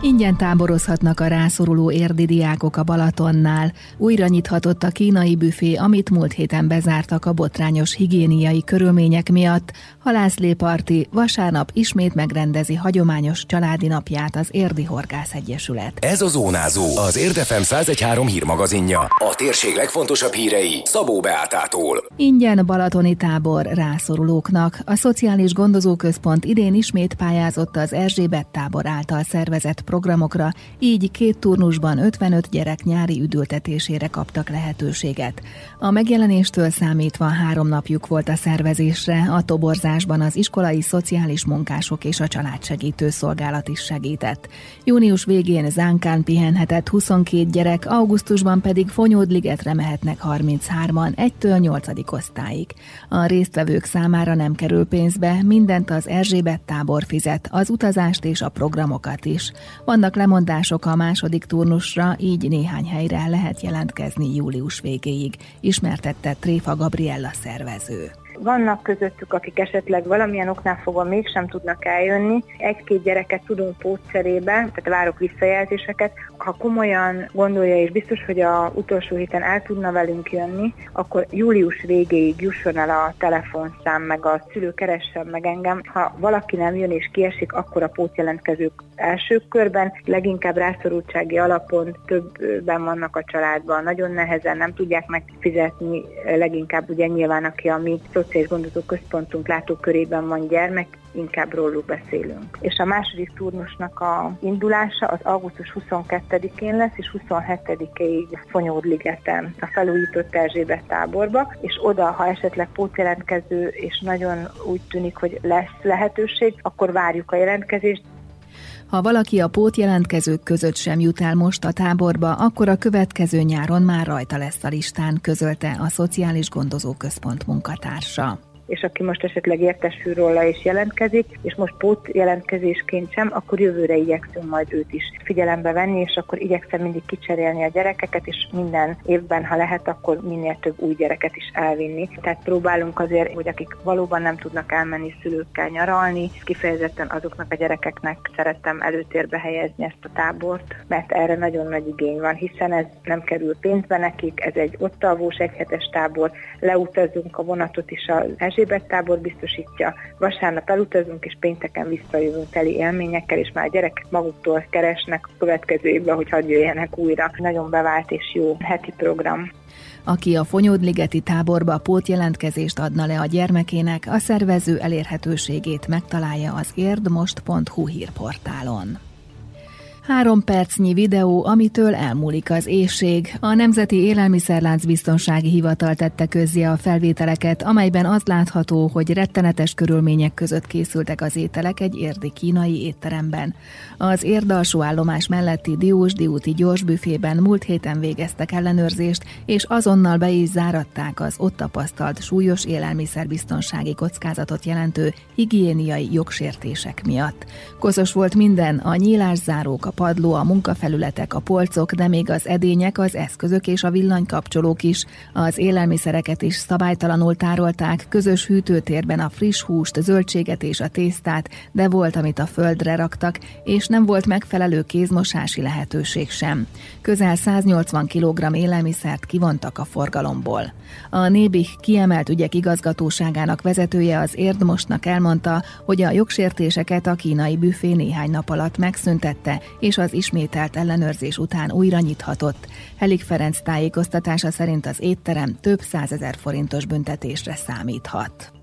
Ingyen táborozhatnak a rászoruló érdi diákok a Balatonnál. Újra nyithatott a kínai büfé, amit múlt héten bezártak a botrányos higiéniai körülmények miatt. Halászléparti vasárnap ismét megrendezi hagyományos családi napját az Érdi Horgász Egyesület. Ez a Zónázó, az Érdefem 113 hírmagazinja. A térség legfontosabb hírei Szabó Beátától. Ingyen balatoni tábor rászorulóknak. A Szociális Gondozóközpont idén ismét pályázott az Erzsébet tábor által szervezett programokra, így két turnusban 55 gyerek nyári üdültetésére kaptak lehetőséget. A megjelenéstől számítva három napjuk volt a szervezésre, a toborzásban az iskolai szociális munkások és a családsegítő szolgálat is segített. Június végén Zánkán pihenhetett 22 gyerek, augusztusban pedig Fonyódligetre mehetnek 33-an, 1-től 8. osztályig. A résztvevők számára nem kerül pénzbe, mindent az Erzsébet tábor fizet, az utazást és a programokat is. Vannak lemondások a második turnusra, így néhány helyre lehet jelentkezni július végéig, ismertette Tréfa Gabriella szervező. Vannak közöttük, akik esetleg valamilyen oknál fogva mégsem tudnak eljönni. Egy-két gyereket tudunk pótszerébe, tehát várok visszajelzéseket. Ha komolyan gondolja és biztos, hogy a utolsó héten el tudna velünk jönni, akkor július végéig jusson el a telefonszám, meg a szülő keressen meg engem. Ha valaki nem jön és kiesik, akkor a pótjelentkezők első körben, leginkább rászorultsági alapon többben vannak a családban, nagyon nehezen nem tudják megfizetni, leginkább ugye nyilván aki a mi Szociális Gondozó Központunk látókörében van gyermek, inkább róluk beszélünk. És a második turnusnak a indulása az augusztus 22-én lesz, és 27-ig Fonyódligeten, a felújított Erzsébet táborba, és oda, ha esetleg pótjelentkező, és nagyon úgy tűnik, hogy lesz lehetőség, akkor várjuk a jelentkezést, ha valaki a pót jelentkezők között sem jut el most a táborba, akkor a következő nyáron már rajta lesz a listán, közölte a Szociális Gondozóközpont munkatársa és aki most esetleg értesül róla és jelentkezik, és most pót jelentkezésként sem, akkor jövőre igyekszünk majd őt is figyelembe venni, és akkor igyekszem mindig kicserélni a gyerekeket, és minden évben, ha lehet, akkor minél több új gyereket is elvinni. Tehát próbálunk azért, hogy akik valóban nem tudnak elmenni szülőkkel nyaralni, kifejezetten azoknak a gyerekeknek szerettem előtérbe helyezni ezt a tábort, mert erre nagyon nagy igény van, hiszen ez nem kerül pénzbe nekik, ez egy ott alvós egyhetes tábor, leutazunk a vonatot is az Erzsébet tábor biztosítja, vasárnap elutazunk, és pénteken visszajövünk teli élményekkel, és már a gyerekek maguktól keresnek a következő évben, hogy hadd jöjjenek újra. Nagyon bevált és jó heti program. Aki a Fonyódligeti táborba pótjelentkezést adna le a gyermekének, a szervező elérhetőségét megtalálja az érdmost.hu hírportálon. Három percnyi videó, amitől elmúlik az éjség. A Nemzeti Élelmiszerlánc Biztonsági Hivatal tette közzé a felvételeket, amelyben az látható, hogy rettenetes körülmények között készültek az ételek egy érdi kínai étteremben. Az érdalsó állomás melletti Diósdi úti gyorsbüfében múlt héten végeztek ellenőrzést, és azonnal be is záratták az ott tapasztalt súlyos élelmiszerbiztonsági kockázatot jelentő higiéniai jogsértések miatt. Koszos volt minden, a nyílászárók, a padló, a munkafelületek, a polcok, de még az edények, az eszközök és a villanykapcsolók is. Az élelmiszereket is szabálytalanul tárolták, közös hűtőtérben a friss húst, zöldséget és a tésztát, de volt, amit a földre raktak, és nem volt megfelelő kézmosási lehetőség sem. Közel 180 kg élelmiszert kivontak a forgalomból. A Nébih kiemelt ügyek igazgatóságának vezetője az Érdmosnak elmondta, hogy a jogsértéseket a kínai büfé néhány nap alatt megszüntette, és az ismételt ellenőrzés után újra nyithatott. Helik Ferenc tájékoztatása szerint az étterem több százezer forintos büntetésre számíthat.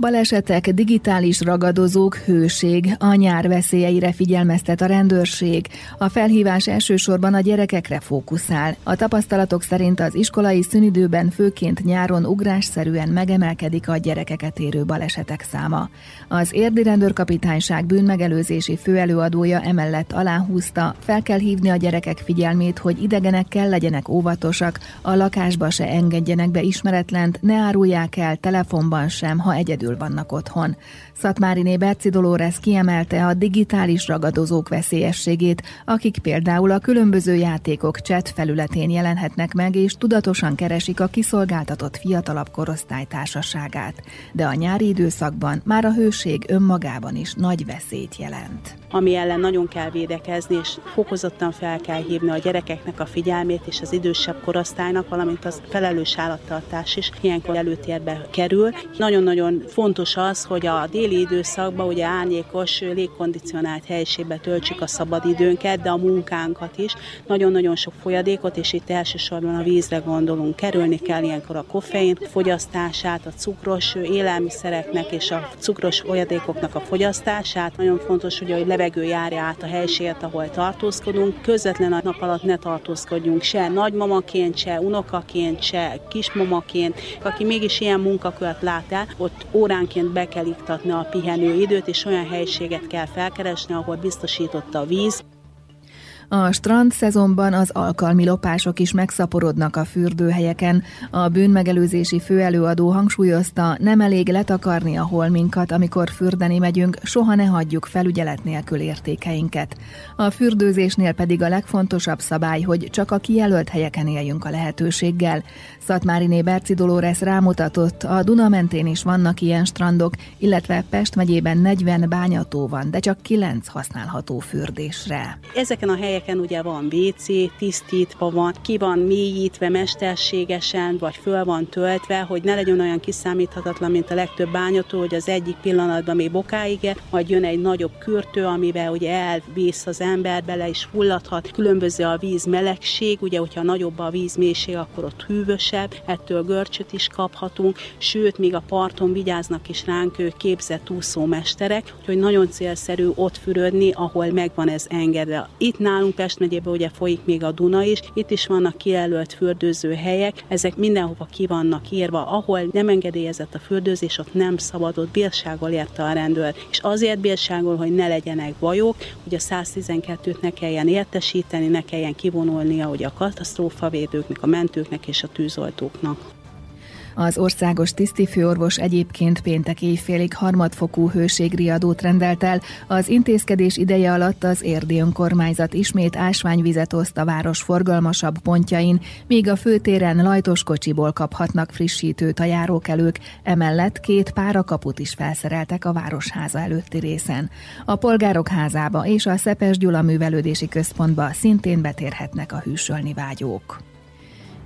Balesetek, digitális ragadozók, hőség, a nyár veszélyeire figyelmeztet a rendőrség. A felhívás elsősorban a gyerekekre fókuszál. A tapasztalatok szerint az iskolai szünidőben főként nyáron ugrásszerűen megemelkedik a gyerekeket érő balesetek száma. Az érdi rendőrkapitányság bűnmegelőzési főelőadója emellett aláhúzta, fel kell hívni a gyerekek figyelmét, hogy idegenekkel legyenek óvatosak, a lakásba se engedjenek be ismeretlent, ne árulják el telefonban sem, ha egyedül egyedül vannak otthon. Szatmáriné Berci Dolores kiemelte a digitális ragadozók veszélyességét, akik például a különböző játékok chat felületén jelenhetnek meg, és tudatosan keresik a kiszolgáltatott fiatalabb korosztály társaságát. De a nyári időszakban már a hőség önmagában is nagy veszélyt jelent. Ami ellen nagyon kell védekezni, és fokozottan fel kell hívni a gyerekeknek a figyelmét, és az idősebb korosztálynak, valamint az felelős állattartás is ilyenkor előtérbe kerül. Nagyon-nagyon fontos az, hogy a déli időszakban ugye árnyékos, légkondicionált helyiségbe töltsük a szabadidőnket, de a munkánkat is. Nagyon-nagyon sok folyadékot, és itt elsősorban a vízre gondolunk. Kerülni kell ilyenkor a koffein fogyasztását, a cukros élelmiszereknek és a cukros folyadékoknak a fogyasztását. Nagyon fontos, hogy a levegő járja át a helységet, ahol tartózkodunk. Közvetlen a nap alatt ne tartózkodjunk se nagymamaként, se unokaként, se kismamaként. Aki mégis ilyen munkakört lát el, ott óránként be kell iktatni a pihenő időt, és olyan helységet kell felkeresni, ahol biztosított a víz, a strand szezonban az alkalmi lopások is megszaporodnak a fürdőhelyeken. A bűnmegelőzési főelőadó hangsúlyozta, nem elég letakarni a holminkat, amikor fürdeni megyünk, soha ne hagyjuk felügyelet nélkül értékeinket. A fürdőzésnél pedig a legfontosabb szabály, hogy csak a kijelölt helyeken éljünk a lehetőséggel. Szatmáriné Berci Dolores rámutatott, a Duna mentén is vannak ilyen strandok, illetve Pest megyében 40 bányató van, de csak 9 használható fürdésre. Ezeken a helyeken helyeken ugye van WC, tisztítva van, ki van mélyítve mesterségesen, vagy föl van töltve, hogy ne legyen olyan kiszámíthatatlan, mint a legtöbb bányató, hogy az egyik pillanatban még bokáig -e, majd jön egy nagyobb kürtő, amivel ugye elvész az ember, bele is fulladhat. Különböző a víz melegség, ugye, hogyha nagyobb a víz mélység, akkor ott hűvösebb, ettől görcsöt is kaphatunk, sőt, még a parton vigyáznak is ránk ő képzett úszómesterek, hogy nagyon célszerű ott fürödni, ahol megvan ez engedve. Itt nálunk nálunk Pest megyében ugye folyik még a Duna is, itt is vannak kijelölt fürdőző helyek, ezek mindenhova ki vannak írva, ahol nem engedélyezett a fürdőzés, ott nem szabadott, bírsággal érte a rendőr. És azért bírságol, hogy ne legyenek bajok, hogy a 112-t ne kelljen értesíteni, ne kelljen kivonulnia hogy a katasztrófavédőknek, a mentőknek és a tűzoltóknak. Az országos tisztifőorvos egyébként péntek éjfélig harmadfokú hőségriadót rendelt el. Az intézkedés ideje alatt az érdi önkormányzat ismét ásványvizet oszt a város forgalmasabb pontjain, míg a főtéren lajtos kocsiból kaphatnak frissítőt a járókelők, emellett két párakaput is felszereltek a városháza előtti részen. A polgárok házába és a Szepes Gyula művelődési központba szintén betérhetnek a hűsölni vágyók.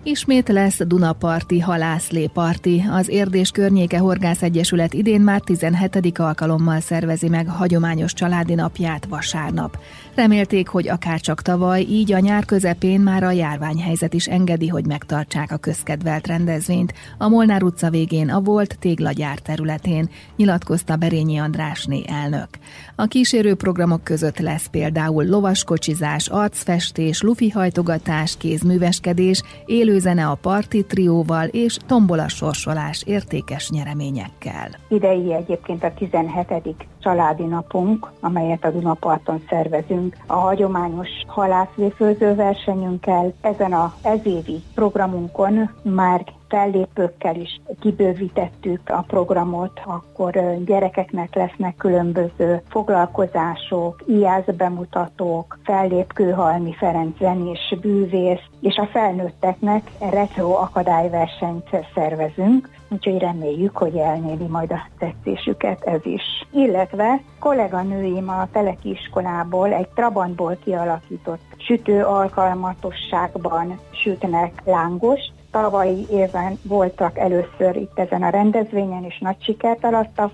Ismét lesz Dunaparti halászléparti. Az Érdés Környéke Horgász Egyesület idén már 17. alkalommal szervezi meg hagyományos családi napját vasárnap. Remélték, hogy akár csak tavaly, így a nyár közepén már a járványhelyzet is engedi, hogy megtartsák a közkedvelt rendezvényt. A Molnár utca végén a volt téglagyár területén, nyilatkozta Berényi Andrásné elnök. A kísérő programok között lesz például lovaskocsizás, arcfestés, lufihajtogatás, kézműveskedés, élőzene a parti trióval és tombola sorsolás értékes nyereményekkel. Idei egyébként a 17. családi napunk, amelyet a Dunaparton szervezünk. A hagyományos halászvéfőző versenyünkkel ezen a ezévi programunkon már fellépőkkel is kibővítettük a programot, akkor gyerekeknek lesznek különböző foglalkozások, IAZ bemutatók, fellép Kőhalmi Ferenc zenés bűvész, és a felnőtteknek retro akadályversenyt szervezünk, úgyhogy reméljük, hogy elnyeri majd a tetszésüket ez is. Illetve kolléganőim a Teleki iskolából egy Trabantból kialakított sütő alkalmatosságban sütnek lángost, tavalyi évben voltak először itt ezen a rendezvényen, és nagy sikert arattak,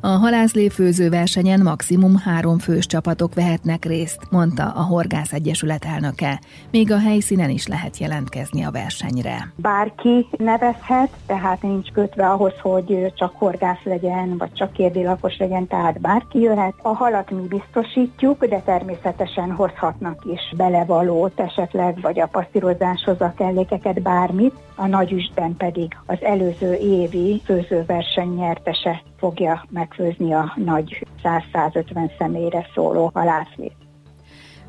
a halászléfőző versenyen maximum három fős csapatok vehetnek részt, mondta a Horgász Egyesület elnöke. Még a helyszínen is lehet jelentkezni a versenyre. Bárki nevezhet, tehát nincs kötve ahhoz, hogy csak horgász legyen, vagy csak kérdi lakos legyen, tehát bárki jöhet. A halat mi biztosítjuk, de természetesen hozhatnak is belevalót esetleg, vagy a passzírozáshoz a kellékeket, bármit. A nagy üstben pedig az előző évi főzőverseny nyertese fogja megfőzni a nagy 100-150 személyre szóló halászlét.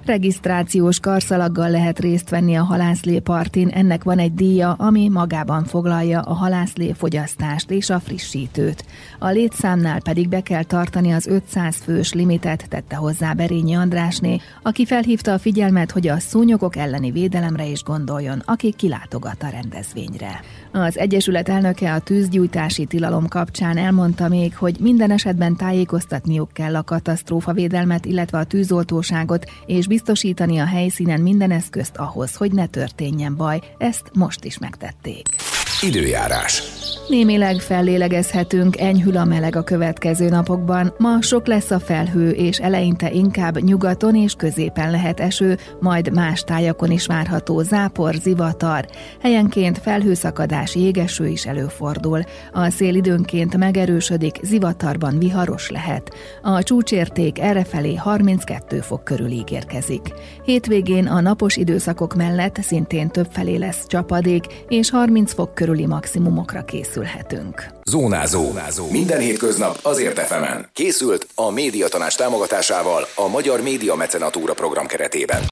Regisztrációs karszalaggal lehet részt venni a halászlépartin, ennek van egy díja, ami magában foglalja a halászlé fogyasztást és a frissítőt. A létszámnál pedig be kell tartani az 500 fős limitet, tette hozzá Berényi Andrásné, aki felhívta a figyelmet, hogy a szúnyogok elleni védelemre is gondoljon, aki kilátogat a rendezvényre. Az Egyesület elnöke a tűzgyújtási tilalom kapcsán elmondta még, hogy minden esetben tájékoztatniuk kell a katasztrófavédelmet, illetve a tűzoltóságot, és biztosítani a helyszínen minden eszközt ahhoz, hogy ne történjen baj. Ezt most is megtették. Időjárás. Némileg fellélegezhetünk, enyhül a meleg a következő napokban. Ma sok lesz a felhő, és eleinte inkább nyugaton és középen lehet eső, majd más tájakon is várható zápor, zivatar. Helyenként felhőszakadás, jégeső is előfordul. A szél időnként megerősödik, zivatarban viharos lehet. A csúcsérték errefelé 32 fok körül ígérkezik. Hétvégén a napos időszakok mellett szintén többfelé lesz csapadék, és 30 fok körüli maximumokra készül készülhetünk. Zónázó. Zónázó. Minden hétköznap azért efemen. Készült a Médiatanács támogatásával a Magyar Média Mecenatúra program keretében.